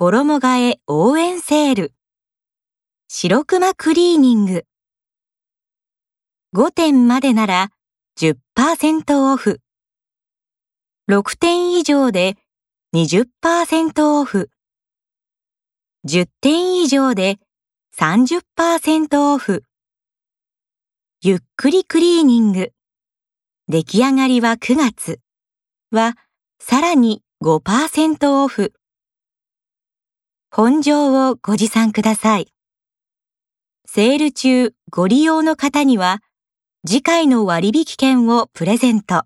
衣替え応援セール。白熊クリーニング。5点までなら10%オフ。6点以上で20%オフ。10点以上で30%オフ。ゆっくりクリーニング。出来上がりは9月はさらに5%オフ。本上をご持参ください。セール中ご利用の方には次回の割引券をプレゼント。